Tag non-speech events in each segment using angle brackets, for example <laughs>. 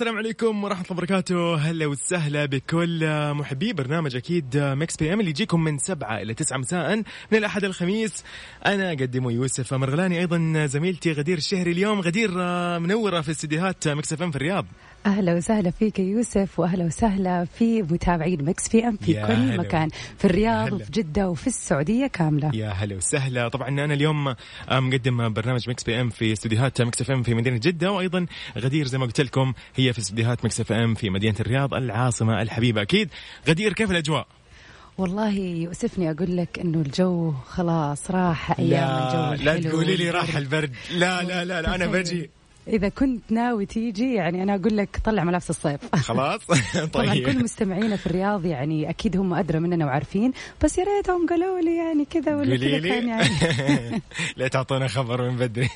السلام عليكم ورحمة الله وبركاته. هلا وسهلا بكل محبي برنامج أكيد Mix PM اللي يجيكم من سبعة إلى تسعة مساء من الأحد الخميس. أنا قدمه يوسف مرغلاني أيضا زميلتي غدير الشهري اليوم. غدير منورة في استديوهات Mix FM في الرياض. أهلا وسهلا فيك يا يوسف وأهلا وسهلا في متابعين Mix PM في كل. مكان في الرياض. وفي جدة وفي السعودية كاملة يا هلا وسهلا طبعا أنا اليوم آه، مقدم برنامج Mix PM في استديوهات Mix FM في مدينة جدة وأيضا غدير زي ما قلت لكم هي في استديوهات Mix FM في مدينة الرياض العاصمة الحبيبة أكيد غدير كيف الأجواء والله يؤسفني أقول لك إنه الجو خلاص راح أيام لا الجو لا تقولي لي. راح البرد لا لا لا, لا أنا بجي إذا كنت ناوي تيجي يعني أنا أقول لك طلع ملابس الصيف. خلاص؟ <laughs> <laughs> طبعا كل طيب مستمعينا في الرياض يعني أكيد هم أدرى مننا وعارفين بس يا ريتهم قالوا لي يعني كذا ولا كذا كان يعني. <laughs> لا تعطونا خبر من بدري.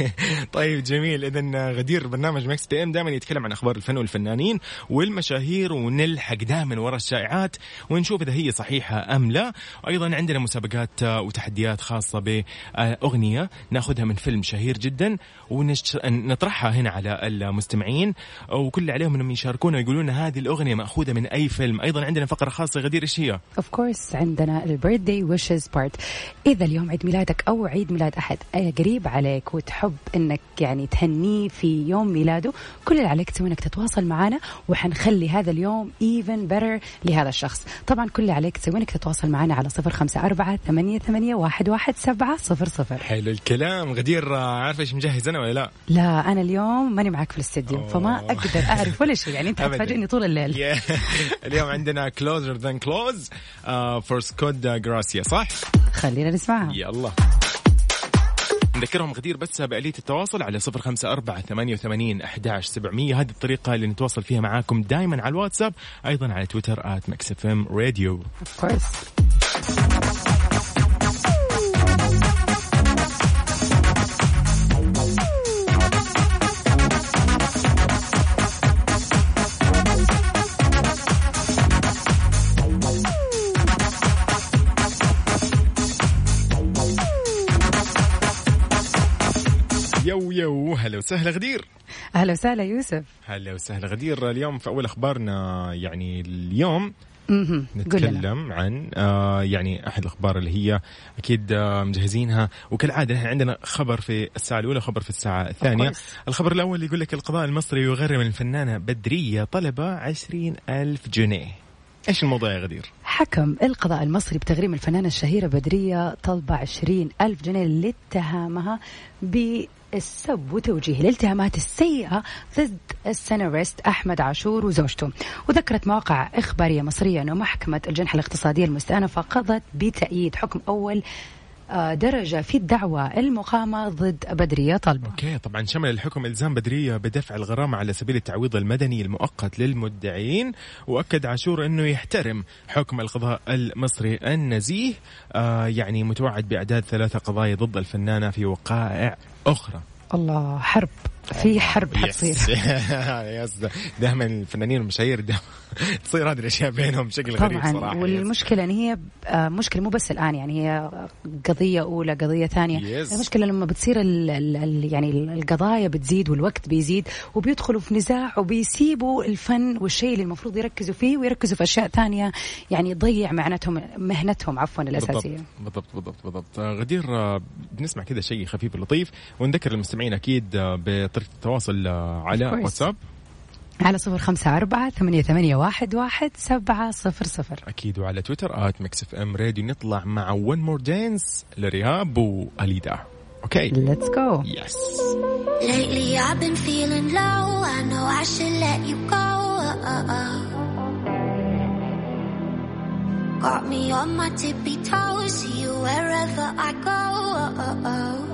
طيب جميل اذا غدير برنامج Mix PM دائما يتكلم عن أخبار الفن والفنانين والمشاهير ونلحق دائما ورا الشائعات ونشوف إذا هي صحيحة أم لا. وأيضا عندنا مسابقات وتحديات خاصة بأغنية ناخذها من فيلم شهير جدا ونطرحها هنا على المستمعين. وكل اللي عليهم انهم يشاركونا ويقولون لنا هذه الأغنية مأخوذة من أي فيلم. أيضا عندنا فقرة خاصة غدير إيش هي؟ of course عندنا ال birthday wishes part إذا اليوم عيد ميلادك أو عيد ميلاد أحد قريب عليك وتحب إنك يعني تهنيه في يوم ميلاده كل اللي عليك تسوي إنك تتواصل معنا وحنخلي هذا اليوم even better لهذا الشخص. طبعا كل اللي عليك تسوي إنك تتواصل معنا على صفر خمسة أربعة ثمانية, ثمانية واحد, واحد سبعة صفر صفر. حلو الكلام. غدير عارفه إيش مجهز أنا ولا لا؟ لا أنا اليوم ماني معك في الاستديو. فما أقدر أعرف ولا شيء يعني أنت. <laughs> حتفاجئني طول الليل. <laughs> اليوم عندنا than close uh, for سكودا جراسيا صح؟ خلينا نسمعها يلا نذكرهم غدير بس بآلية التواصل على صفر خمسة أربعة ثمانية وثمانين أحداش سبعمية هذه الطريقة اللي نتواصل فيها معاكم دايما على الواتساب أيضا على تويتر آت إم راديو هلا وسهلا غدير. أهلا وسهلا يوسف. هلا وسهلا غدير. اليوم في أول أخبارنا يعني اليوم نتكلم عن آه يعني أحد الأخبار اللي هي أكيد آه مجهزينها. وكالعادة إحنا عندنا خبر في الساعة الأولى وخبر في الساعة الثانية. الخبر الأول يقول لك القضاء المصري يغرم الفنانة بدرية طلبة عشرين ألف جنيه. إيش الموضوع يا غدير؟ حكم القضاء المصري بتغريم الفنانة الشهيرة بدرية طلبة عشرين ألف جنيه لاتهامها بالسب وتوجيه الالتهامات السيئة ضد السيناريست أحمد عاشور وزوجته. وذكرت مواقع إخبارية مصرية أنه محكمة الجنحة الاقتصادية المستأنفة قضت بتأييد حكم أول آه، درجة في الدعوة المقامة ضد بدرية طلبة أوكي طبعا شمل الحكم إلزام بدرية بدفع الغرامة على سبيل التعويض المدني المؤقت للمدعين. وأكد عاشور أنه يحترم حكم القضاء المصري النزيه آه يعني متوعد بأعداد ثلاثة قضايا ضد الفنانة في وقائع أخرى. الله حرب. في حرب حتصير. يس. <laughs> دائما الفنانين والمشاهير دائما <laughs> تصير هذه الأشياء بينهم بشكل غريب طبعا. صراحة. والمشكلة ان هي آه، مشكلة مو بس الآن يعني هي قضية أولى قضية ثانية. المشكلة لما بتصير ال ال ال يعني القضايا بتزيد والوقت بيزيد وبيدخلوا في نزاع وبيسيبوا الفن والشيء اللي المفروض يركزوا فيه ويركزوا في أشياء ثانية. يعني تضيع معناتهم مهنتهم عفوا الأساسية. بالضبط بالضبط بالضبط آه، غدير آه، بنسمع كذا شيء خفيف لطيف ونذكر المستمعين أكيد بطريقه التواصل آه، على. واتساب على صفر خمسة أربعة ثمانية, ثمانية واحد, واحد سبعة صفر صفر أكيد وعلى تويتر at Mix FM Radio نطلع مع One More Dance ل R3HAB و Alida okay let's go yes Lately I've been feeling low. I know I should let you go. Got me on my tippy toes. See you wherever I go.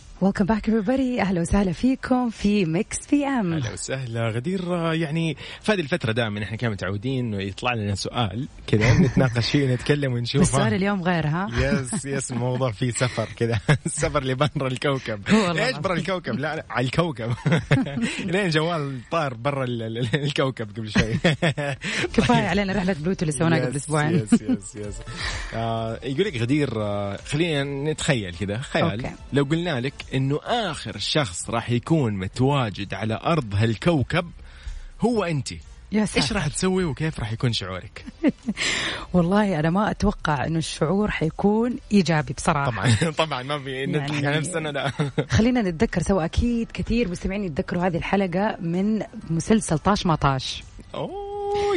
Welcome back everybody. أهلا وسهلا فيكم في Mix PM أهلا وسهلا. غدير يعني في هذه الفترة دائما إحنا كنا متعودين إنه يطلع لنا سؤال كذا نتناقش فيه <laughs> نتكلم ونشوف السؤال اليوم غير ها؟ yes yes الموضوع فيه سفر كذا. <laughs> السفر لبرا الكوكب. إيش برا. الكوكب؟ لا لا على الكوكب. <laughs> لين جوال طار برا ال- ال- الكوكب قبل شوي. كفاية علينا رحلة بلوتو اللي سويناها قبل أسبوعين. yes yes يس آه يقول لك غدير آه خلينا نتخيل كذا. خيال. لو قلنا لك إنه آخر شخص راح يكون متواجد على أرض هالكوكب هو أنت. يا إيش ساتر راح تسوي وكيف راح يكون شعورك؟ <laughs> والله أنا ما أتوقع إنه الشعور حيكون إيجابي بصراحة. طبعا <laughs> طبعا ما في نضحك يعني- على نفسنا لا. <laughs> خلينا نتذكر سوا أكيد كثير مستمعين يتذكروا هذه الحلقة من مسلسل طاش ما طاش أوه.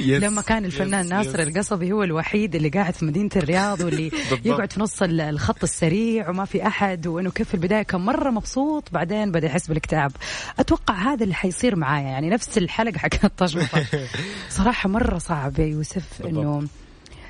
yes لما كان الفنان yes، ناصر يس. القصبي هو الوحيد اللي قاعد في مدينة الرياض واللي. <laughs> يقعد في نص ال- الخط السريع وما في أحد وإنه كيف في البداية كان مرة مبسوط بعدين بدأ يحس بالاكتئاب أتوقع هذا اللي حيصير معايا يعني نفس الحلقة حقت طاش <laughs> صراحة مرة صعب يا يوسف إنه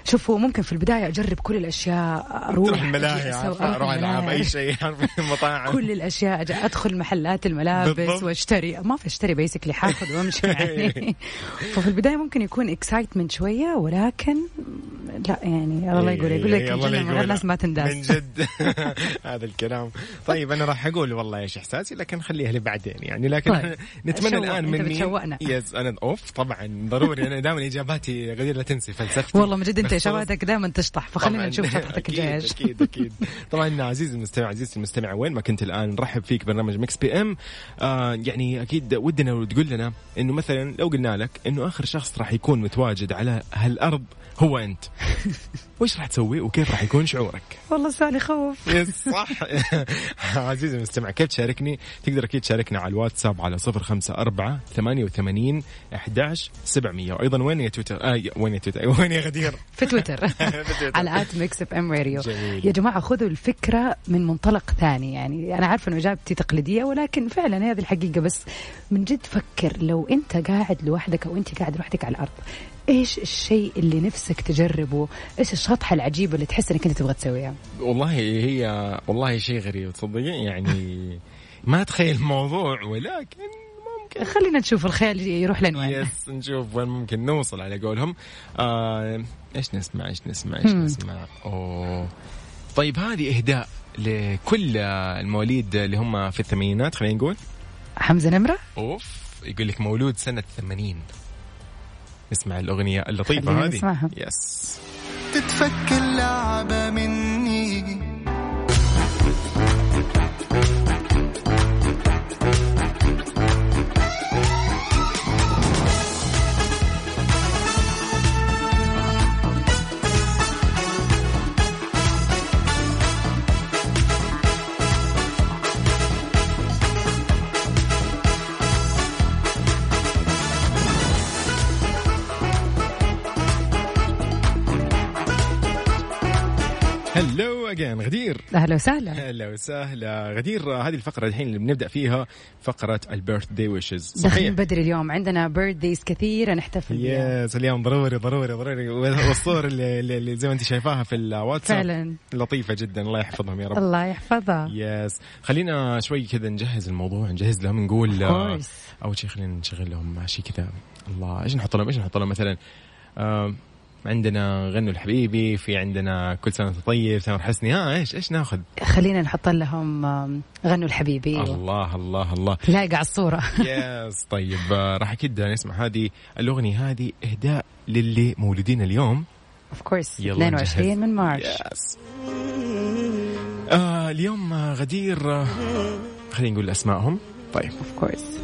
شوفوا ممكن في البداية أجرب كل الأشياء أروح تروح الملاهي أروح العاب. أي شيء المطاعم كل الأشياء أدخل محلات الملابس. وأشتري ما في أشتري basically حاخذ وأمشي يعني <laughs> ففي البداية ممكن يكون excitement شوية ولكن لا يعني الله يقول يقول لك إيه، الله لا الجنة من غير يقولها. ناس ما من تنداس جد. <laughs> هذا الكلام. طيب أنا راح أقول والله إيش احساسي لكن خليها لبعدين يعني. لكن طيب. نتمنى أنت مني. بتشوقنا. يس أنا أوف طبعا ضروري. أنا دائما إجاباتي غدير لا تنسي فلسفتي. والله من جد أنت بخصوص- <laughs> إجاباتك دائما تشطح فخلينا. نشوف <laughs> فتحتك أكيد، الجاية. إيش أكيد أكيد. طبعا عزيزي المستمع عزيزتي المستمع وين ما كنت الآن نرحب فيك برنامج مكس بي ام آه يعني أكيد ودنا لو تقول لنا إنه مثلا لو قلنا لك إنه آخر شخص راح يكون متواجد على هالأرض هو أنت. <laughs> وش راح تسوي وكيف راح يكون شعورك؟ والله سؤال يخوف yes صح. <laughs> عزيزي المستمع كيف تشاركني؟ تقدر أكيد تشاركنا على الواتساب على صفر خمسة أربعة ثمانية وثمانين أحداش سبعمية. وأيضا وين يا تويتر؟ آه وين يا تويتر؟ <laughs> وين يا غدير؟ في تويتر. على at Mix FM Radio. يا جماعة خذوا الفكرة من منطلق ثاني. يعني أنا عارفة إنه إجابتي تقليدية ولكن فعلا هذه الحقيقة. بس من جد فكر لو أنت قاعد لوحدك أو أنت قاعد لوحدك على الأرض إيش الشيء اللي نفسك تجربه؟ إيش الشطحة العجيبة اللي تحس إنك أنت تبغى تسويها؟ والله هي والله شيء غريب تصدقين يعني ما أتخيل الموضوع ولكن ممكن. خلينا نشوف الخيال يروح لين وين. يس نشوف وين ممكن نوصل على قولهم. آه إيش نسمع إيش نسمع إيش. نسمع؟ أوه. طيب هذه إهداء لكل المواليد اللي هم في الثمانينات خلينا نقول. حمزة نمرة؟ أوف يقول لك مولود سنة 80 نسمع الأغنية اللطيفة هذه نسمعها. يس تتفك اللعبة مني غدير. أهلا وسهلا. هلا وسهلا. غدير هذه الفقرة الحين اللي بنبدأ فيها فقرة ال birthday wishes داخلين صحيح. بدري اليوم. عندنا birthdays كثيرة نحتفل بها yes اليوم ضروري ضروري ضروري. والصور اللي, اللي زي ما انت شايفاها في الواتساب فعلا. لطيفة جدا. الله يحفظهم يا رب. الله يحفظها. yes خلينا شوي كذا نجهز الموضوع نجهز لهم نقول. أول شيء خلينا نشغل لهم شيء كذا. الله إيش نحط لهم؟ إيش نحط لهم مثلا؟ آه عندنا غنوا الحبيبي في عندنا كل سنة طيب تامر حسني. ها إيش إيش ناخذ؟ خلينا نحط لهم غنوا الحبيبي. الله الله الله. لايقة على الصورة. <laughs> yes طيب. آه، راح أكيد نسمع هذه الأغنية. هذه إهداء للي مولودين اليوم. اوف كورس يلا 22 نجهز. من مارش. yes آه اليوم آه، غدير. آه خلينا نقول أسمائهم. طيب. of course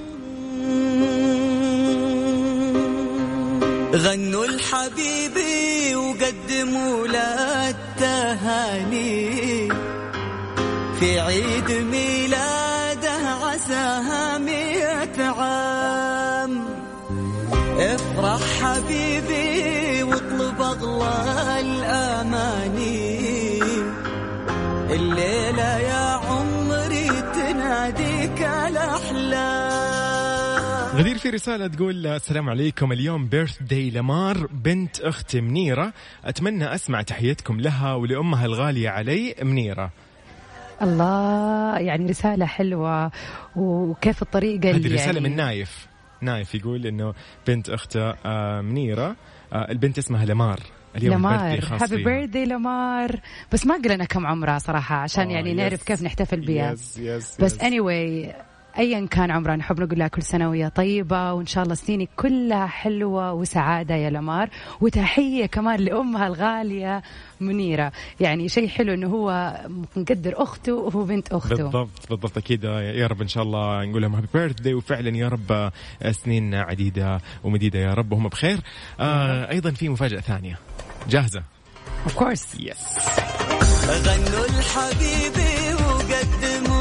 غنوا الحبيبي وقدموا له التهاني. في عيد ميلاده عساها مئة عام. افرح حبيبي واطلب أغلى الأماني. الليلة يا عمري تناديك الأحلام. غدير في رسالة تقول السلام عليكم. اليوم birthday لمار بنت أختي منيرة. أتمنى أسمع تحيتكم لها ولأمها الغالية علي منيرة. الله يعني رسالة حلوة. وكيف الطريقة اللي هذه رسالة يعني؟ من نايف. نايف يقول إنه بنت أخته آه، منيرة. آه، البنت اسمها لمار. اليوم لمار. happy. birthday لمار. بس ما قلنا كم عمرها صراحة عشان آه، يعني yes. نعرف كيف نحتفل بها yes yes بس yes. anyway ايا كان عمرها نحب نقول لها كل سنة وهي طيبة وإن شاء الله سنينك كلها حلوة وسعادة يا لمار. وتحية كمان لأمها الغالية منيرة. يعني شيء حلو إنه هو مقدر أخته وهو بنت أخته. بالضبط بالضبط. أكيد يا رب إن شاء الله نقول لهم happy birthday وفعلا يا رب سنين عديدة ومديدة يا رب وهم بخير. آه أيضا في مفاجأة ثانية. جاهزة؟ اوف كورس يس غنوا الحبيبي وقدموا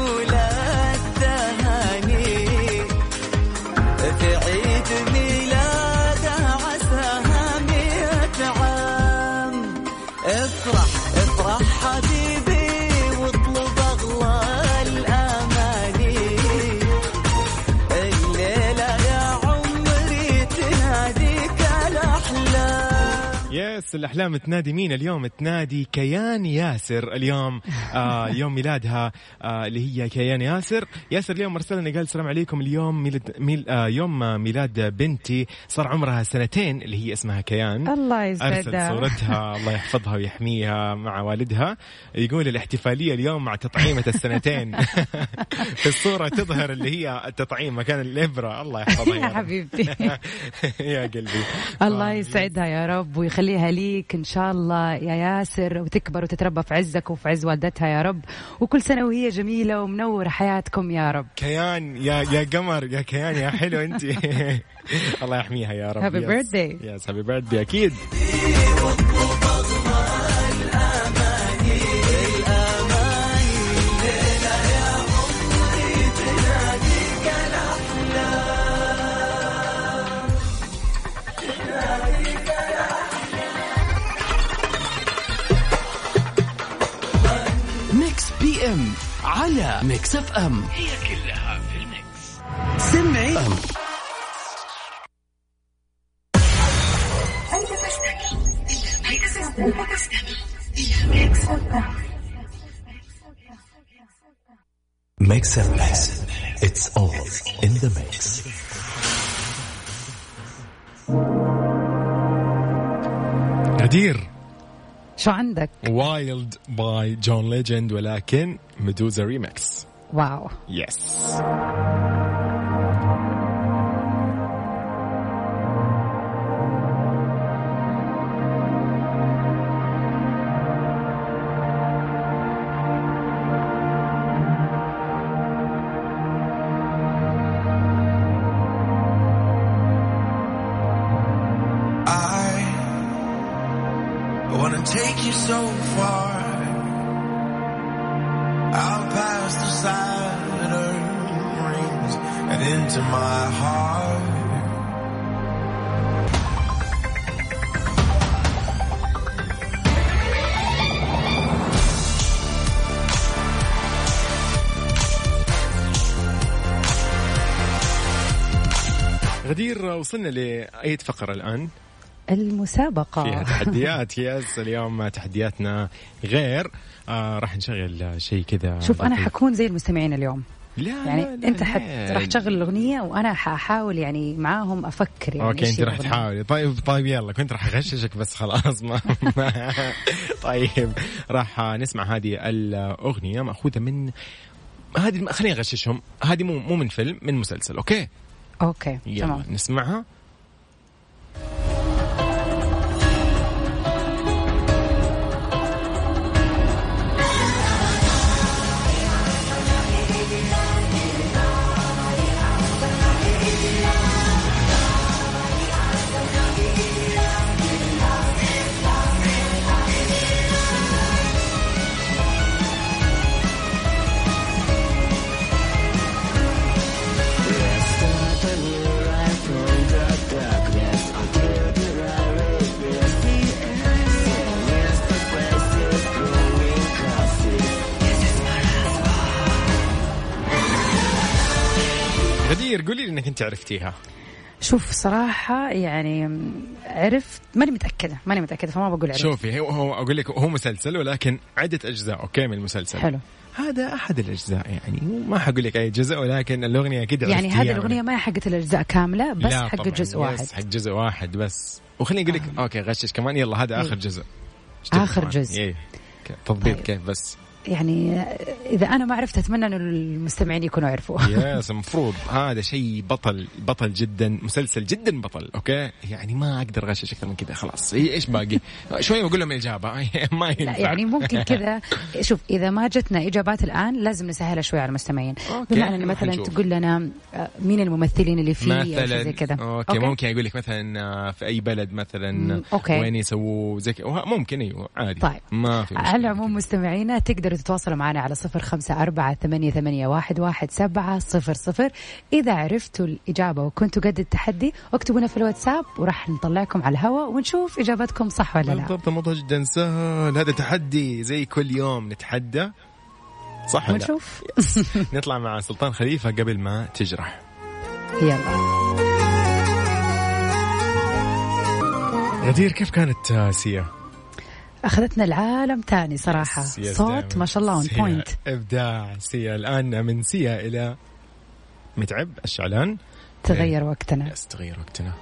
يس الأحلام تنادي مين اليوم؟ تنادي كيان ياسر اليوم. <laughs> آه يوم ميلادها آه اللي هي كيان ياسر. ياسر اليوم ارسل لنا قال السلام عليكم. اليوم ميلاد ميل آه يوم ميلاد بنتي. صار عمرها سنتين اللي هي اسمها كيان. الله ارسل يسعدها صورتها الله يحفظها ويحميها مع والدها. يقول الاحتفالية اليوم مع تطعيمة السنتين. <laughs> في الصورة تظهر اللي هي التطعيم مكان الإبرة. الله يحفظها يا. حبيبتي. <laughs> يا قلبي. الله يسعدها يا رب ويخليها ليك إن شاء الله يا ياسر وتكبر وتتربى في عزك وفي عز والدتها يا رب. وكل سنة وهي جميلة ومنوره حياتكم يا رب. كيان يا يا قمر يا كيان يا حلو أنت. <laughs> <laughs> الله يحميها يا رب. Happy birthday. يس هابي بيرثدي أكيد. على ميكس اف ام هي كلها في الميكس سمعي أم. Mix and Mix. It's all in the mix. غدير شو عندك؟ Wild by John Legend ولكن Meduza remix wow. yes I into my heart. غدير وصلنا لأي فقرة الآن المسابقة فيها تحديات يس اليوم تحدياتنا غير آه راح نشغل شيء كذا شوف أنا لطيف. حكون زي المستمعين اليوم لا يعني لا لا أنت. حت راح تشغل الأغنية وأنا حاحاول يعني معاهم أفكر يعني okay أنت راح. تحاولي طيب طيب يلا كنت راح أغششك بس خلاص ما, ما <laughs> طيب راح نسمع هذه الأغنية مأخوذة من هذه خليني أغششهم. هذه مو مو من فيلم من مسلسل okay؟ okay يلا تمام. نسمعها. انت عرفتيها شوف صراحة يعني عرفت ماني متأكدة ماني متأكدة فما بقول عرفت شوفي هو, هو أقول لك هو مسلسل ولكن عدة أجزاء okay من المسلسل حلو هذا أحد الأجزاء يعني ما حقول لك أي جزء ولكن الأغنية أكيد يعني هذه الأغنية ما هي حقت الأجزاء كاملة بس حق جزء واحد حق جزء واحد بس وخليني أقول لك okay غشش كمان يلا هذا آخر إيه. جزء آخر. جزء. إيه. تضبيط طيب. كيف بس يعني إذا أنا ما عرفت أتمنى أنه المستمعين يكونوا عرفوا yes <laughs> المفروض هذا شيء بطل بطل جدا مسلسل جدا بطل okay؟ يعني ما أقدر أغشش أكثر من كذا خلاص. إيش باقي؟ <laughs> شوي بقول لهم الاجابه <laughs> ما ينفع. لا يعني ممكن كذا. شوف إذا ما جتنا إجابات الآن لازم نسهلها شوي على المستمعين. okay، بمعنى مثلا نشوف. تقول لنا آه، مين الممثلين اللي فيه مثلا زي كذا. okay, okay؟ ممكن أقول لك مثلا آه، في أي بلد مثلا okay. وين يسووا زي ممكن أيوه عادي. طيب. ما في على العموم مستمعينا تقدروا تتواصلوا معنا على صفر خمسة أربعة ثمانية, ثمانية واحد, واحد سبعة صفر صفر. إذا عرفتوا الإجابة وكنتوا قد التحدي اكتبونا في الواتساب وراح نطلعكم على الهواء ونشوف إجابتكم صح ولا لا. بالضبط الموضوع جدا سهل. هذا تحدي زي كل يوم نتحدى. صح ولا لا؟ ونشوف. <laughs> نطلع مع سلطان خليفة قبل ما تجرح. يلا. غدير كيف كانت سيا؟ أخذتنا العالم تاني صراحة. yes- yes صوت. ما شاء الله on point إبداع. سيا الآن من سيا إلى متعب. الشعلان. تغير وقتنا. yes تغير وقتنا.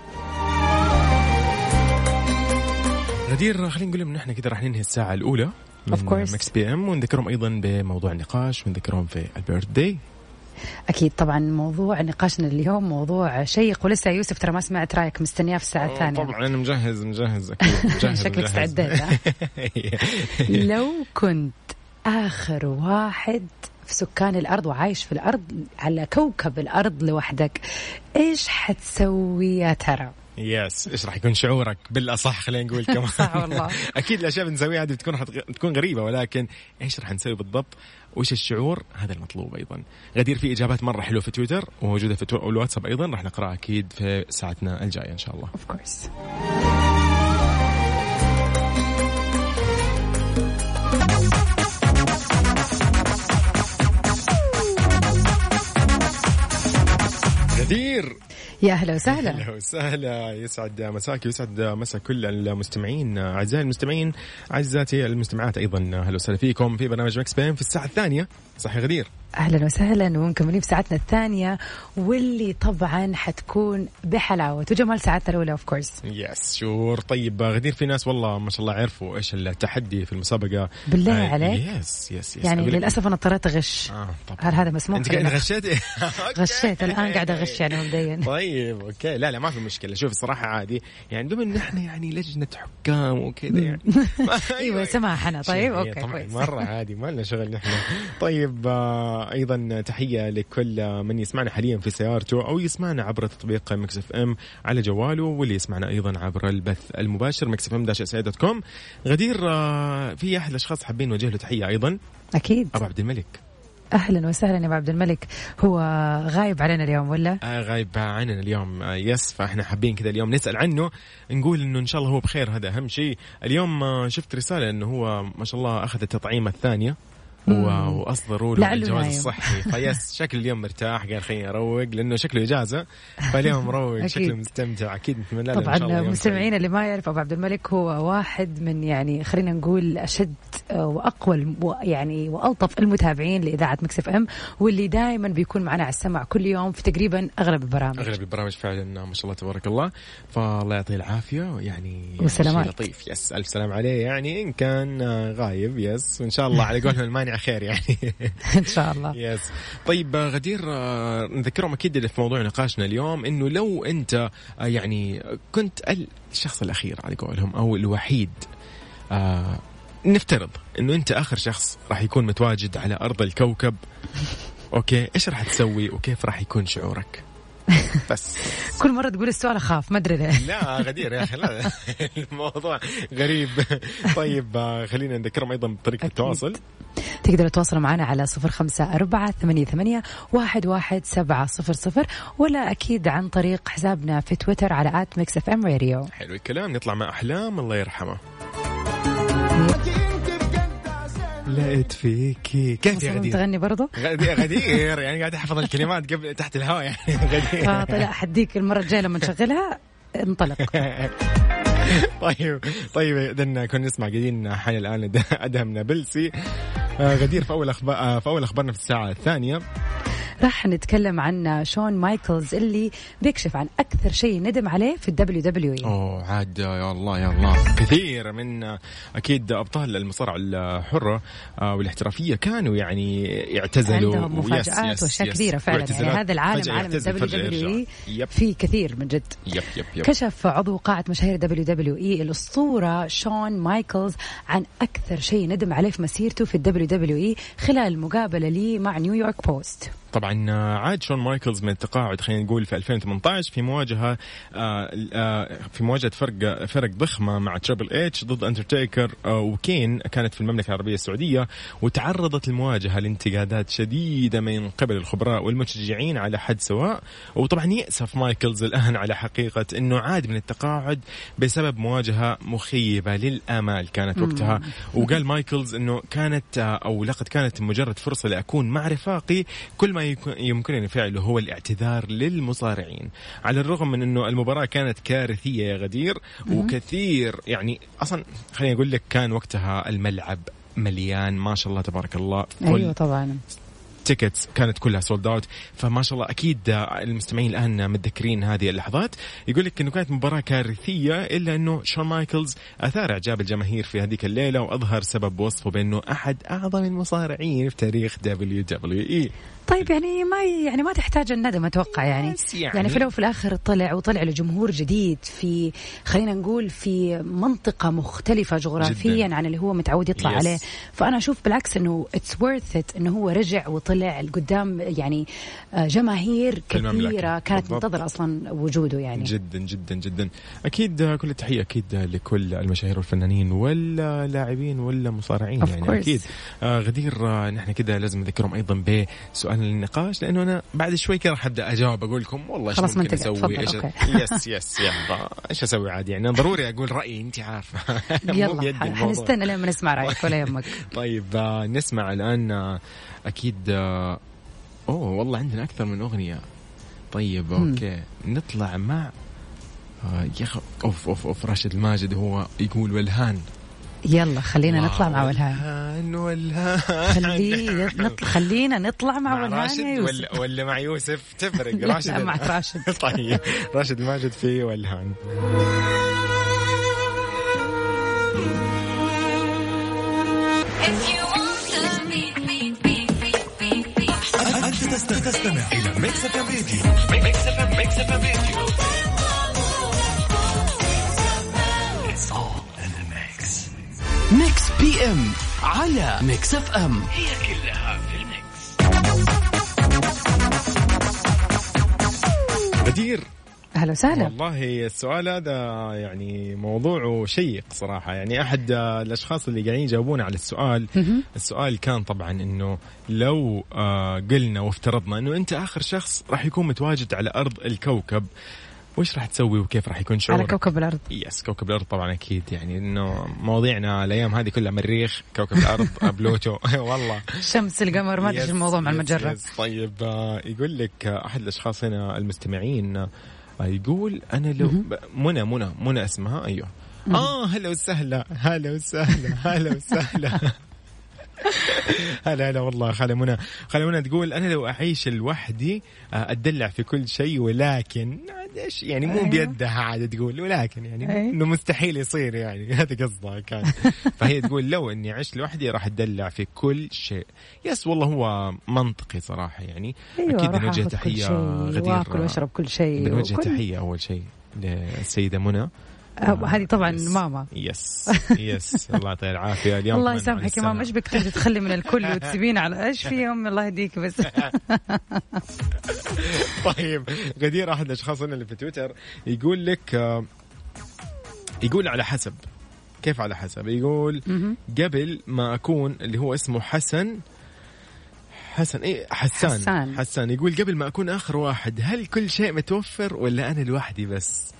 غدير خلينا نقول لهم نحن كذا راح ننهي الساعة الأولى Of من. Mix PM ونذكرهم أيضا بموضوع النقاش ونذكرهم في ال birthday أكيد طبعا موضوع نقاشنا اليوم موضوع شيق ولسه يوسف ترى ما سمعت رأيك مستنياه في الساعة الثانية طبعا أنا مجهز مجهز أكيد <laughs> مجهز شكلك. استعديت <laughs> لو كنت آخر واحد في سكان الأرض وعايش في الأرض على كوكب الأرض لوحدك إيش حتسوي يا ترى؟ yes إيش راح يكون شعورك؟ بالأصح خلينا نقول <laughs> كمان. صح والله. أكيد الأشياء اللي بنسويها هذه بتكون. بتكون غريبة ولكن إيش راح نسوي بالضبط؟ وايش الشعور؟ هذا المطلوب أيضا. غدير في إجابات مرة حلوة في تويتر وموجودة في. الواتساب أيضا راح نقرأها أكيد في ساعتنا الجاية إن شاء الله. of course غدير! يا أهلا وسهلا. أهلا وسهلا. يسعد مساك يسعد مسا كل المستمعين. أعزائي المستمعين أعزائي المستمعات أيضا أهلا وسهلا فيكم في برنامج Mix PM في الساعة الثانية. صح يا غدير. أهلا وسهلا ومكملين في ساعتنا الثانية واللي طبعا حتكون بحلاوة. وجمال ساعتنا الأولى of course yes sure طيب غدير في ناس والله ما شاء الله عرفوا إيش التحدي في المسابقة. بالله آه، عليك؟ yes yes yes يعني للأسف أنا اضطريت أغش. آه طبعا. هل هذا مسموح؟ أنت؟ غشيتي. <laughs> غشيت. الآن قاعد أغش يعني مبدئيا <laughs> طيب okay. لا لا ما في مشكلة. شوف الصراحة عادي. يعني بما ان إحنا يعني لجنة حكام وكذا يعني. <laughs> إيوه سماحنا. طيب okay كويس. مرة عادي ما لنا شغل نحن. طيب آه أيضا تحية لكل من يسمعنا حاليا في سيارته أو يسمعنا عبر تطبيق Mix FM على جواله واللي يسمعنا أيضا عبر البث المباشر Mix FM dash dot com. غدير آه في أحد الأشخاص حابين نوجه له تحية أيضا. أكيد. أبو عبد الملك. أهلا وسهلا يا أبو عبد الملك. هو غايب علينا اليوم ولا؟ آه غايب عننا اليوم. آه يس فإحنا حابين كذا اليوم نسأل عنه نقول إنه إن شاء الله هو بخير هذا أهم شيء. اليوم آه شفت رسالة إنه هو ما شاء الله أخذ التطعيمه الثانية. واصدروا له الجواز نايم. الصحي. <laughs> فيس شكل اليوم مرتاح قال خليني أروق لأنه شكله اجازه فاليوم <laughs> مروق. شكله مستمتع. أكيد نتمنى له طبعا مستمعينا اللي ما يعرف أبو عبد الملك هو واحد من يعني خلينا نقول أشد آه، وأقوى يعني وألطف المتابعين لإذاعة Mix FM واللي دائما بيكون معنا على السمع كل يوم في تقريبا أغلب البرامج. أغلب البرامج فعلا ما شاء الله تبارك الله. فالله يعطيه العافية يعني والسلامات. شيء لطيف. yes ألف سلام عليه. يعني إن كان آه، غايب yes. وإن شاء الله على قولهم المانع خير يعني. <laughs> إن شاء الله. yes طيب آه، غدير آه، نذكرهم أكيد اللي في موضوع نقاشنا اليوم إنه لو أنت آه، يعني كنت الشخص الأخير على قولهم أو الوحيد آه نفترض إنه أنت آخر شخص راح يكون متواجد على أرض الكوكب أوكي إيش راح تسوي؟ وكيف راح يكون شعورك؟ بس. <laughs> كل مرة تقول السؤال أخاف ما أدري ليه. لا غدير يا أخي لا. <laughs> الموضوع غريب. طيب خلينا نذكرهم أيضا بطريقة التواصل. تقدروا تتواصلوا معنا على صفر خمسة أربعة ثمانية, ثمانية واحد, واحد سبعة صفر صفر ولا أكيد عن طريق حسابنا في تويتر على at Mix FM Radio. حلو الكلام. نطلع مع أحلام الله يرحمه. لقيت فيكي كيف يا غدير؟ تغني برضه غدير يعني قاعد أحفظ الكلمات قبل تحت الهواء يعني <laughs> غدير. فطلع حديك المرة الجاية لما نشغلها انطلق. <laughs> طيب طيب اذا كنا نسمع قاعدين حان الآن ادهم نابلسي آه، غدير في أول أخبار آه، في أول أخبارنا في الساعة الثانية راح نتكلم عن شون مايكلز اللي بيكشف عن أكثر شيء ندم عليه في ال WWE. أوه عاد يا الله يا الله. كثير من أكيد أبطال المصارعة الحرة آه، والاحترافية كانوا يعني يعتزلوا. عندهم yes- واشياء. كثيره فعلا. يعني هذا العالم عالم ال WWE في كثير من جد. yep yep yep كشف عضو قاعة مشاهير WWE الأسطورة شون مايكلز عن أكثر شيء ندم عليه في مسيرته في ال WWE خلال مقابلة له مع نيويورك بوست. طبعا آه، عاد شون مايكلز من التقاعد خلينا نقول في 2018 في مواجهة آه، آه، في مواجهة فرق فرق ضخمة مع Triple H ضد انترتيكر آه، وكين كانت في المملكة العربية السعودية وتعرضت المواجهه لانتقادات شديدة من قبل الخبراء والمشجعين على حد سواء. وطبعا يأسف مايكلز الآن على حقيقة إنه عاد من التقاعد بسبب مواجهة مخيبة للآمال كانت وقتها. وقال مايكلز إنه كانت أو لقد كانت مجرد فرصة لأكون مع رفاقي كل ما يكون- يمكنني فعله هو الاعتذار للمصارعين. على الرغم من إنه المباراة كانت كارثية يا غدير وكثير يعني أصلا خليني أقول لك كان وقتها الملعب مليان. ما شاء الله تبارك الله. أيوه طبعا. tickets كانت كلها sold out فما شاء الله أكيد المستمعين الآن متذكرين هذه اللحظات. يقول لك إنه كانت مباراة كارثية إلا إنه شون مايكلز أثار إعجاب الجماهير في هذيك الليلة وأظهر سبب وصفه بأنه أحد أعظم المصارعين في تاريخ WWE طيب يعني ما يعني ما تحتاج الندم أتوقع يعني يعني. يعني في الأول وفي الآخر طلع وطلع لجمهور جديد في خلينا نقول في منطقة مختلفة جغرافيا جداً. عن اللي هو متعود يطلع Yes. عليه فأنا أشوف بالعكس إنه it's worth it إنه هو رجع وطلع قدام يعني آه، جماهير. كثيرة كانت. منتظرة أصلا وجوده يعني جدا جدا جدا أكيد كل التحية أكيد لكل المشاهير والفنانين واللاعبين والمصارعين Of يعني course. أكيد آه غدير آه نحن كده لازم نذكرهم أيضا بسؤال النقاش لأنه أنا بعد شوي كده راح أبدأ أجاوب أقول لكم والله إيش ممكن. أسوي إيش. يس يس يلا. إيش أسوي عادي؟ يعني ضروري أقول رأيي أنت عارفة. <laughs> يلا. حنستنى لين ما نسمع رأيك ولا يهمك. <laughs> طيب آه، نسمع الآن آه، أكيد آه، أوه والله عندنا أكثر من أغنية. طيب okay. نطلع مع يا أوف أوف أوف راشد الماجد هو يقول والهان. يلا خلينا نطلع مع ولهان والهان. والهان. خليه نطلع خلينا نطلع مع, مع ولهان راشد يا يوسف. ولا ولا مع يوسف. تفرق. <laughs> لا، راشد مع راشد. <laughs> طيب. راشد الماجد في والهان. أنت تستمع, تستمع إلى ميكس اف ام راديو ميكس اف ام ميكس اف ام راديو ميكس بي ام على ميكس اف ام غدير أهلا وسهلا. والله السؤال هذا يعني موضوعه شيق صراحة. يعني أحد آه، الأشخاص اللي قاعدين يجاوبون على السؤال السؤال كان طبعا أنه لو آه، قلنا وافترضنا أنه أنت آخر شخص راح يكون متواجد على أرض الكوكب وش راح تسوي وكيف راح يكون شعورك؟ على كوكب الأرض. yes كوكب الأرض طبعا أكيد يعني إنه مواضيعنا الأيام هذه كلها مريخ كوكب الأرض <laughs> بلوتو <laughs> والله. الشمس القمر ما أدري الموضوع مع المجرة. يس. طيب آه، يقول لك أحد الاشخاص هنا المستمعين آه، يقول أنا لو منى منى منى اسمها أيوه. آه هلا وسهلا هلا وسهلا هلا وسهلا. <laughs> هلا هلا والله خالة منى خالة منى تقول أنا لو أعيش لوحدي آه، اتدلع في كل شيء ولكن إيش يعني مو أيوه. بيدها عاد تقول ولكن يعني أيوه. إنه مستحيل يصير يعني <laughs> هذا قصدها كان فهي تقول لو إني عشت لوحدي راح اتدلع في كل شيء. يس والله هو منطقي صراحة يعني. أيوه أكيد بنوجه تحية غدير. وآكل وأشرب كل شيء بنوجه وكل- تحية أول شيء للسيده منى. آه، هذه طبعا يس. ماما. يس يس <laughs> الله يعطيها العافية. اليوم الله يسامحك يا. ماما. إيش بك تخلي من الكل وتسيبين على إيش في يوم الله يهديك بس؟ <laughs> طيب غدير أحد الأشخاص اللي في تويتر يقول لك آه، يقول على حسب. كيف على حسب؟ يقول قبل ما أكون اللي هو اسمه حسن حسن إيه حسان. حسان. حسان يقول قبل ما أكون آخر واحد هل كل شيء متوفر ولا أنا لوحدي بس؟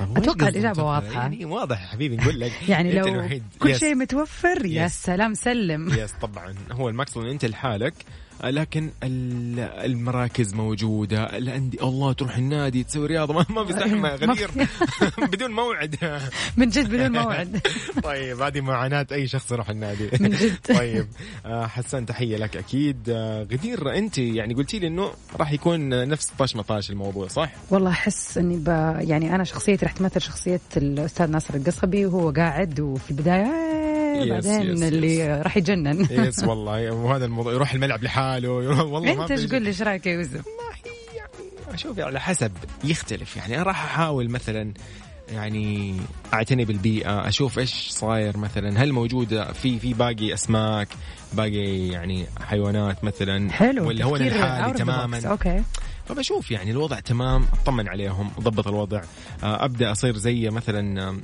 أتوقع قصدك الإجابة متوفر؟ واضحة يعني واضح يا حبيبي نقول لك <laughs> يعني لو الوحيد. كل. شيء متوفر يا. سلام سلم يس طبعا هو إن أنت لحالك لكن ال- المراكز موجودة الأندية الله تروح النادي تسوي رياضة ما, ما في <laughs> زحمة ما غدير. <laughs> بدون موعد <laughs> من جد بدون موعد طيب هذه معاناة أي شخص يروح النادي من جد. طيب آه، حسان تحية لك أكيد آه، غدير أنت يعني قلتي لي إنه راح يكون نفس طاش مطاش الموضوع صح؟ والله أحس إني ب... يعني أنا شخصيتي رح تمثل شخصية الأستاذ ناصر القصبي وهو قاعد وفي البداية "آه", يس، بعدين اللي راح يجنن. يس والله. وهذا الموضوع يروح الملعب لحاله والله أنت إيش قول لي؟ إيش رأيك يا يوسف؟ شوفي على حسب يختلف. يعني أنا راح أحاول مثلا يعني أعتني بالبيئة أشوف إيش صاير مثلا. هل موجوده في في باقي أسماك باقي يعني حيوانات مثلا؟ حلو ولا هو تفكير لحالي. تماما؟ أوكي. فبشوف يعني الوضع تمام أطمن عليهم أضبط الوضع. آه، أبدأ أصير زي مثلا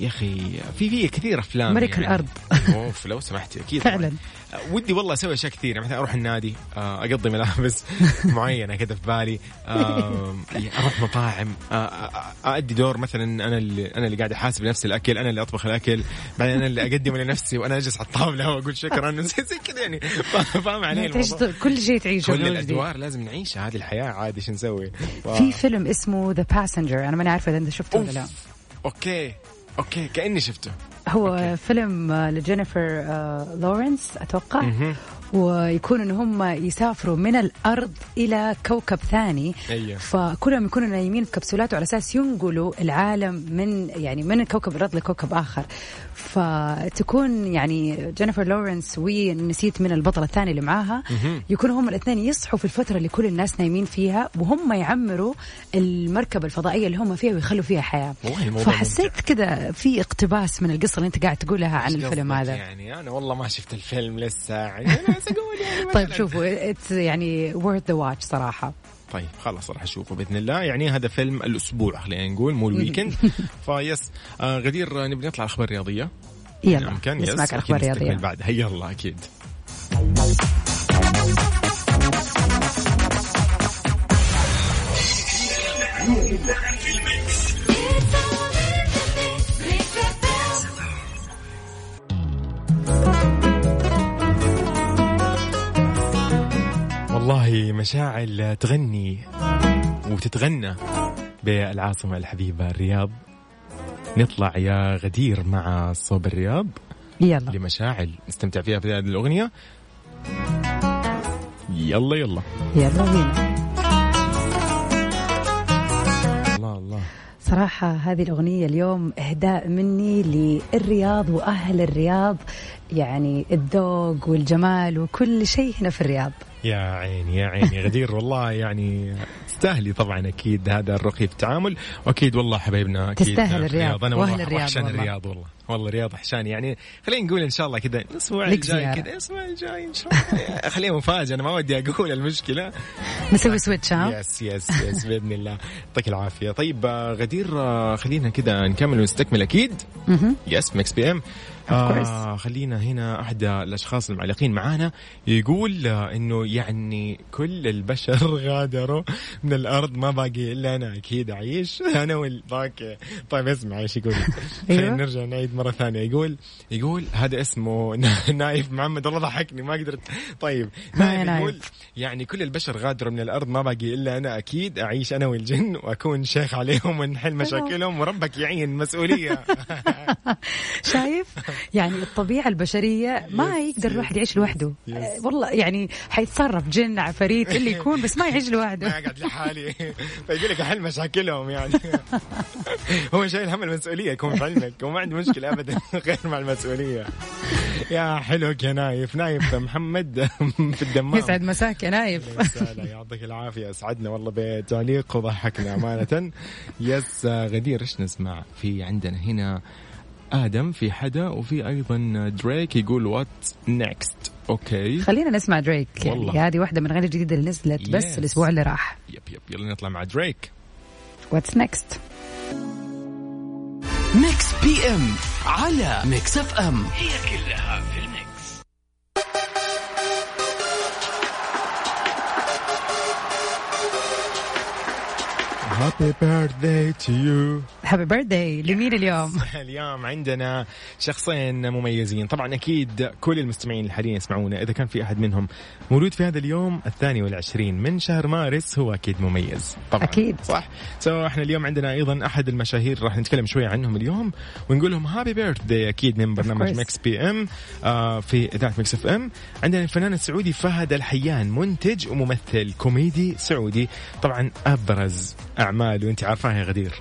يا أخي في في كثير أفلام ملك يعني. الأرض. <laughs> أوف لو سمحتي أكيد. فعلا. آه، ودي والله أسوي أشياء كثير يعني مثلا أروح النادي آه، أقضي ملابس <laughs> معينة كذا في بالي. آه، <laughs> أروح مطاعم آه، آه، أدي دور مثلا أنا اللي أنا اللي قاعد أحاسب نفسي الأكل أنا اللي أطبخ الأكل بعدين أنا اللي اقدمه لنفسي وأنا أجلس على الطاولة وأقول شكرا. زي كذا يعني. فاهم علي الموضوع؟ كل شيء تعيشه كل. الأدوار لازم نعيشها هذه الحياة عادي شو نسوي؟ في فيلم اسمه The Passenger أنا ماني عارفة إذا أنت شفته ولا. لا. okay. okay كأني شفته هو okay. فيلم لجينيفر آه، لورنس أتوقع مهم. ويكون إن هم يسافروا من الأرض إلى كوكب ثاني. أيوه. فكلهم يكونوا نايمين في كبسولات وعلى أساس ينقلوا العالم من يعني من كوكب الأرض لكوكب آخر. فتكون يعني جينيفر لورنس ونسيت من البطلة الثانية اللي معاها. يكونوا هم الاثنين يصحوا في الفترة اللي كل الناس نايمين فيها وهم يعمروا المركبة الفضائية اللي هم فيها ويخلوا فيها حياة. فحسيت كذا في اقتباس من القصة اللي انت قاعد تقولها عن الفيلم هذا. يعني؟ أنا والله ما شفت الفيلم لسه. يعني <laughs> بس أقول يعني <laughs> طيب. شوفوا it's يعني worth the watch صراحة. طيب خلاص راح أشوفه بإذن الله. يعني هذا فيلم الأسبوع خلينا نقول مو ال weekend <laughs> فيس آه غدير نبي نطلع أخبار رياضية؟ يلا امكن نسمعك أكيد أخبار رياضية. بعدها. يلا أكيد. <laughs> والله مشاعل تغني وتتغنى بالعاصمة الحبيبة الرياض. نطلع يا غدير مع صوب الرياض. يلا. لمشاعل نستمتع فيها في هذه الأغنية. يلا يلا. يلا بينا الله الله. صراحة هذه الأغنية اليوم إهداء مني للرياض وأهل الرياض يعني الذوق والجمال وكل شيء هنا في الرياض. يا عيني يا عيني غدير. والله يعني تستاهلي طبعا أكيد هذا الرقي في التعامل وأكيد والله حبايبنا أكيد تستاهل الرياض. أنا والله الرياض وحشان والله. الرياض والله. والله الرياض وحشان يعني خلينا نقول إن شاء الله كذا الأسبوع الجاي. كذا الأسبوع الجاي إن شاء الله. <laughs> خليها مفاجأة أنا ما ودي أقول المشكلة. نسوي switch ها؟ yes yes yes بإذن الله. يعطيك العافية. طيب آه، غدير آه، خلينا كذا نكمل ونستكمل أكيد. yes مكس بي ام. آه خلينا هنا أحد الأشخاص المعلقين معانا يقول آه إنه يعني كل البشر <laughs> غادروا من الأرض ما باقي إلا أنا أكيد اعيش <laughs> أنا وال okay طيب اسمع إيش يقول. <laughs> خلينا أيوة. نرجع نعيد مرة ثانية. يقول يقول هذا اسمه نايف محمد. والله ضحكني ما قدرت. طيب نايف. يقول يعني كل البشر غادروا من الأرض ما باقي إلا أنا أكيد اعيش أنا والجن وأكون شيخ عليهم ونحل مشاكلهم وربك يعين مسؤولية. شايف؟ يعني الطبيعة البشرية ما يقدر الواحد يعيش لوحده. آه، والله يعني حيتصرف جن عفاريت اللي يكون بس ما يعيش <laughs> ما لوحده اقعد لحالي فيقول لك أحل مشاكلهم يعني. <laughs> هو شايل هم المسؤولية يكون في علمك. وما عنده مشكلة ابدا <laughs> غير مع المسؤولية. يا حلوك يا نايف نايف محمد. في الدمام. يسعد مساك يا نايف. يعطيك العافية. أسعدنا والله بتعليق وضحكنا أمانة. yes غدير إيش نسمع في عندنا هنا؟ آدم في حدا وفي أيضا دريك يقول What's Next okay. خلينا نسمع دريك. يعني والله. هذه واحدة من الأغاني الجديدة اللي نزلت بس Yes. الأسبوع اللي راح. yep yep يلا نطلع مع دريك. What's Next ميكس بي ام على ميكس اف ام happy birthday to you happy birthday لمين اليوم؟ <laughs> اليوم عندنا شخصين مميزين طبعا أكيد كل المستمعين الحاليين يسمعونا إذا كان في أحد منهم مولود في هذا اليوم الثاني والعشرين من شهر مارس هو أكيد مميز طبعا أكيد. صح so إحنا اليوم عندنا أيضا أحد المشاهير راح نتكلم شوي عنهم اليوم ونقول لهم happy birthday أكيد من برنامج. مكس بي ام آه في إذاعة مكس اف ام عندنا الفنان السعودي فهد الحيان منتج وممثل كوميدي سعودي طبعا أبرز اعماله انت عارفاها يا غدير.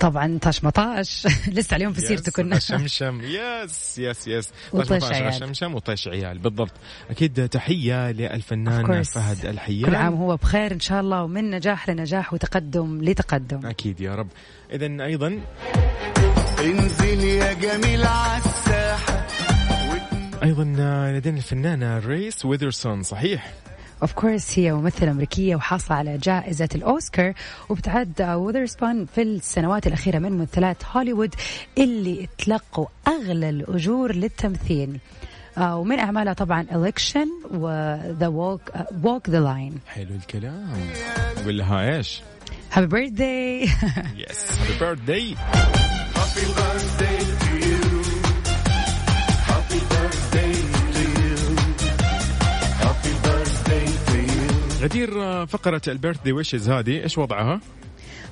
طبعا طاش مطاش. <laughs> لسه اليوم في سيرته كنا شمشم يس يس يس وطيش طيش عيال. شمشم وطيش عيال. بالضبط. أكيد تحية للفنان. فهد كل عام الحيان هو بخير إن شاء الله ومن نجاح لنجاح وتقدم لتقدم. أكيد يا رب. اذا أيضا انزل يا جميل عالساحة أيضا لدينا الفنانة ريس ويذرسبون صحيح؟ of course هي ممثلة أمريكية وحاصلة على جائزة الأوسكار وبتعد ويذرسبون في السنوات الأخيرة من ممثلات هوليوود اللي تلقوا أغلى الأجور للتمثيل. آه، ومن أعمالها طبعا Election و the Walk Walk the Line حلو الكلام. نقول لها إيش؟ happy birthday yes happy birthday غدير آه، فقرة ال birthday wishes هذه إيش وضعها؟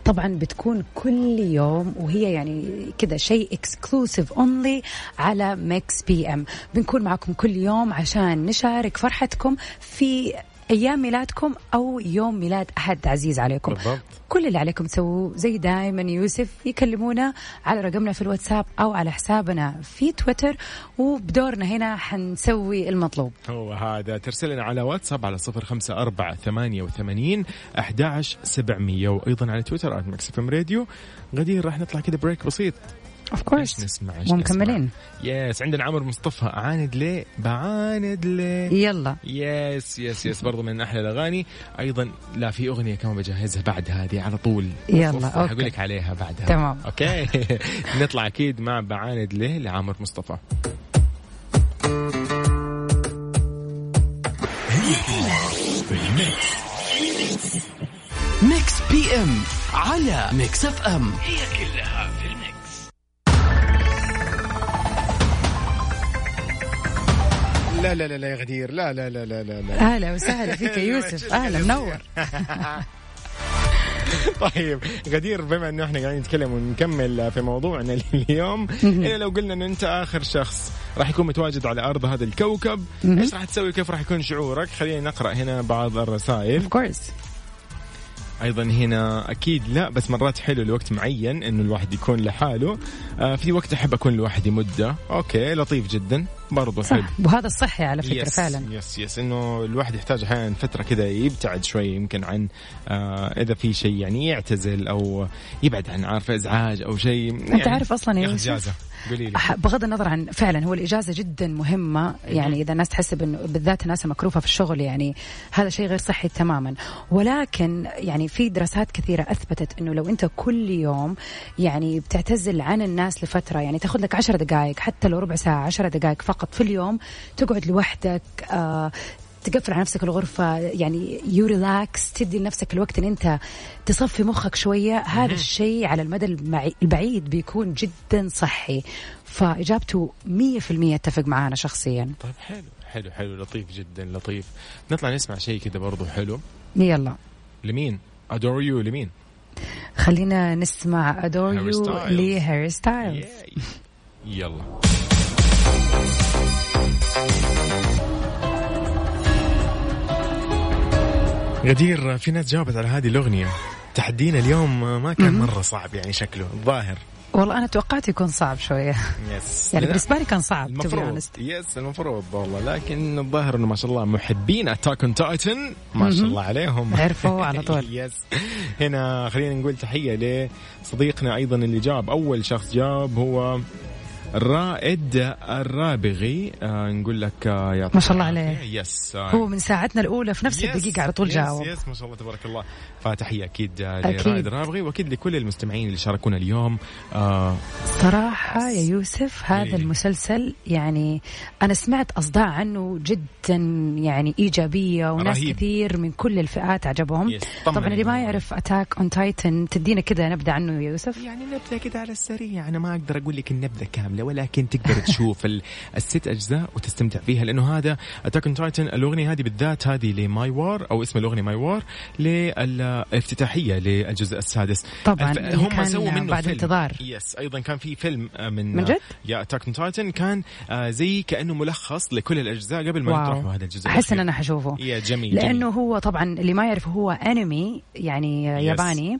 طبعا بتكون كل يوم وهي يعني كذا شيء exclusive only على ميكس بي ام بنكون معكم كل يوم عشان نشارك فرحتكم في أيام ميلادكم أو يوم ميلاد أحد عزيز عليكم. بالضبط. كل اللي عليكم تسووه. زي دائما يوسف يكلمونا على رقمنا في الواتساب أو على حسابنا في تويتر وبدورنا هنا حنسوي المطلوب. هو هذا. ترسل لنا على واتساب على صفر خمسة أربعة ثمانية وثمانين أحداش سبعمية. وأيضا على تويتر at Mix FM Radio. غدير راح نطلع كده break بسيط. of course نسمع ومكملين؟ yes عندنا عمر مصطفى. عاند ليه؟ بعاند ليه؟ يلا. yes yes yes برضو من أحلى الأغاني. أيضا لا في أغنية كمان بجهزها بعد هذه على طول. يلا، okay. حقول لك عليها بعدها تمام. okay. <laughs> نطلع أكيد مع بعاند ليه لعمر مصطفى. Mix PM على Mix FM. هي كلها لا لا لا لا يا غدير. لا لا لا لا لا, لا. أهلا وسهلا فيك يا <laughs> يوسف. أهلا منور. <laughs> طيب غدير بما إنه إحنا قاعدين نتكلم ونكمل في موضوعنا <laughs> اليوم إيه لو قلنا إنه أنت آخر شخص راح يكون متواجد على أرض هذا الكوكب إيش راح تسوي؟ كيف راح يكون شعورك؟ خلينا نقرأ هنا بعض الرسائل. أيضا هنا أكيد لا بس مرات حلو لوقت معين إنه الواحد يكون لحاله. آه في وقت أحب أكون لوحدي مدة. okay لطيف جدا. برضو حلو. صح وهذا الصحي على فكرة yes فعلا. yes yes. إنه الواحد يحتاج أحيانا فترة كذا يبتعد شوي يمكن عن آه إذا في شيء يعني يعتزل أو يبعد عن عارف إزعاج أو شيء. يعني انت عارف أصلا يا بغض النظر عن فعلا هو الإجازة جدا مهمة. يعني إذا الناس تحسب انه بالذات الناس المكروفة في الشغل يعني هذا شيء غير صحي تماما. ولكن يعني في دراسات كثيرة أثبتت إنه لو أنت كل يوم يعني بتعتزل عن الناس لفترة يعني تاخذ لك عشر دقائق حتى لو ربع ساعة عشر دقائق فقط في اليوم تقعد لوحدك آه تقفل على نفسك الغرفة يعني you relax تدي لنفسك الوقت إن أنت تصفي مخك شوية. هذا الشيء على المدى البعيد بيكون جدا صحي. فإجابته 100% أتفق معانا شخصيا. طيب حلو حلو حلو لطيف جدا لطيف. نطلع نسمع شيء كذا برضو حلو. يلا. لمين؟ Adore You لمين؟ خلينا نسمع Adore You. لهاري ستايلز. يلا. غدير في ناس جاوبت على هذه الأغنية. تحدينا اليوم ما كان مرة صعب يعني شكله الظاهر. والله أنا توقعت يكون صعب شوية. yes <laughs> يعني لا، بالنسبة لي كان صعب المفروض. yes المفروض والله. لكن الظاهر إنه ما شاء الله محبين Attack on Titan ما شاء الله عليهم. عرفوا <laughs> على طول. yes هنا خلينا نقول تحية لصديقنا أيضا اللي جاب أول شخص جاب هو رائد الرابغي آه نقول لك آه يعطيك ما شاء الله. عليه. yes آه هو من ساعتنا الأولى في نفس الدقيقة على طول جاوب yes ما شاء الله تبارك الله فتحيه أكيد آه، أكيد. لرائد الرابغي وأكيد لكل المستمعين اللي شاركونا اليوم آه صراحة يا يوسف هذا لي. المسلسل يعني أنا سمعت أصداء عنه جدا يعني إيجابية وناس رهيب. كثير من كل الفئات عجبهم. طبعا اللي ما يعرف Attack on Titan تدينا كذا نبدأ عنه يا يوسف يعني نبذة كده على السريع أنا ما أقدر أقول لك النبذة كاملة ولكن تقدر تشوف ال- الست أجزاء وتستمتع فيها لأنه هذا Attack on Titan الأغنية هذه بالذات هذه ل My War أو اسم الأغنية My War للافتتاحية للجزء السادس طبعا هم سووا منه بعد فيلم. انتظار. yes أيضا كان في فيلم آه، من من جد؟ يا Attack on Titan كان آه، زي كأنه ملخص لكل الأجزاء قبل ما يطرحوا هذا الجزء إن الأخير. أنا حشوفه يا جميل لأنه جميل. هو طبعا اللي ما يعرف هو أنمي يعني Yes. ياباني آه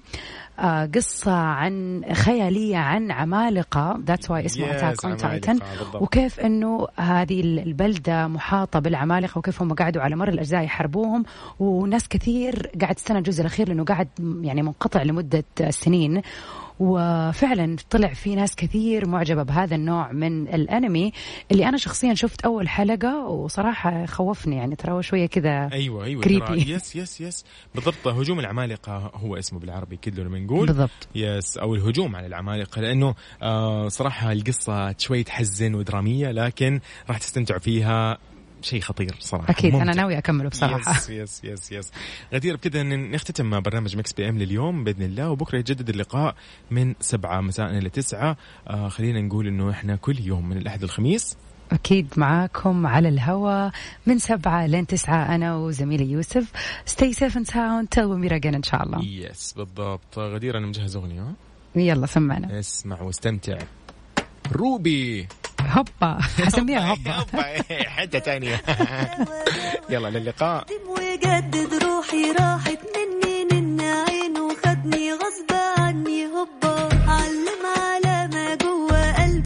قصة عن خيالية عن عمالقة. that's why اسمه on عمالقة، Titan. وكيف إنه هذه البلدة محاطة بالعمالقة وكيف هم قعدوا على مر الأجزاء يحاربوهم. وناس كثير قاعد تستنى الجزء الأخير لأنه قاعد يعني منقطع لمدة سنين. وفعلا طلع في ناس كثير معجبة بهذا النوع من الأنمي اللي أنا شخصيا شفت أول حلقة وصراحة خوفني يعني ترى شوية كذا أيوه أيوه creepy. ترى yes yes yes. بالضبط هجوم العمالقة هو اسمه بالعربي كله لما نقول. بالضبط. yes أو الهجوم على العمالقة لأنه آه صراحة القصة شوي تحزن ودرامية لكن راح تستمتع فيها شيء خطير صراحة أكيد أنا ممتع. ناوي أكمله بصراحة. يس يس يس يس غدير بكذا نختتم برنامج Mix PM لليوم بإذن الله وبكرة يتجدد اللقاء من سبعة مساء إلى تسعة. آه خلينا نقول إنه إحنا كل يوم من الأحد للخميس. أكيد معاكم على الهواء من سبعة لين تسعة أنا وزميلي يوسف. Stay safe and sound till we meet again إن شاء الله. yes بالضبط. غدير أنا مجهز ها؟ يلا سمعنا. اسمع واستمتع. روبي. هوبا. أسميها هوبا. هوبا. حتة ثانية. <laughs> يلا للقاء. وجدد روحي راحت مني نن عين وخدني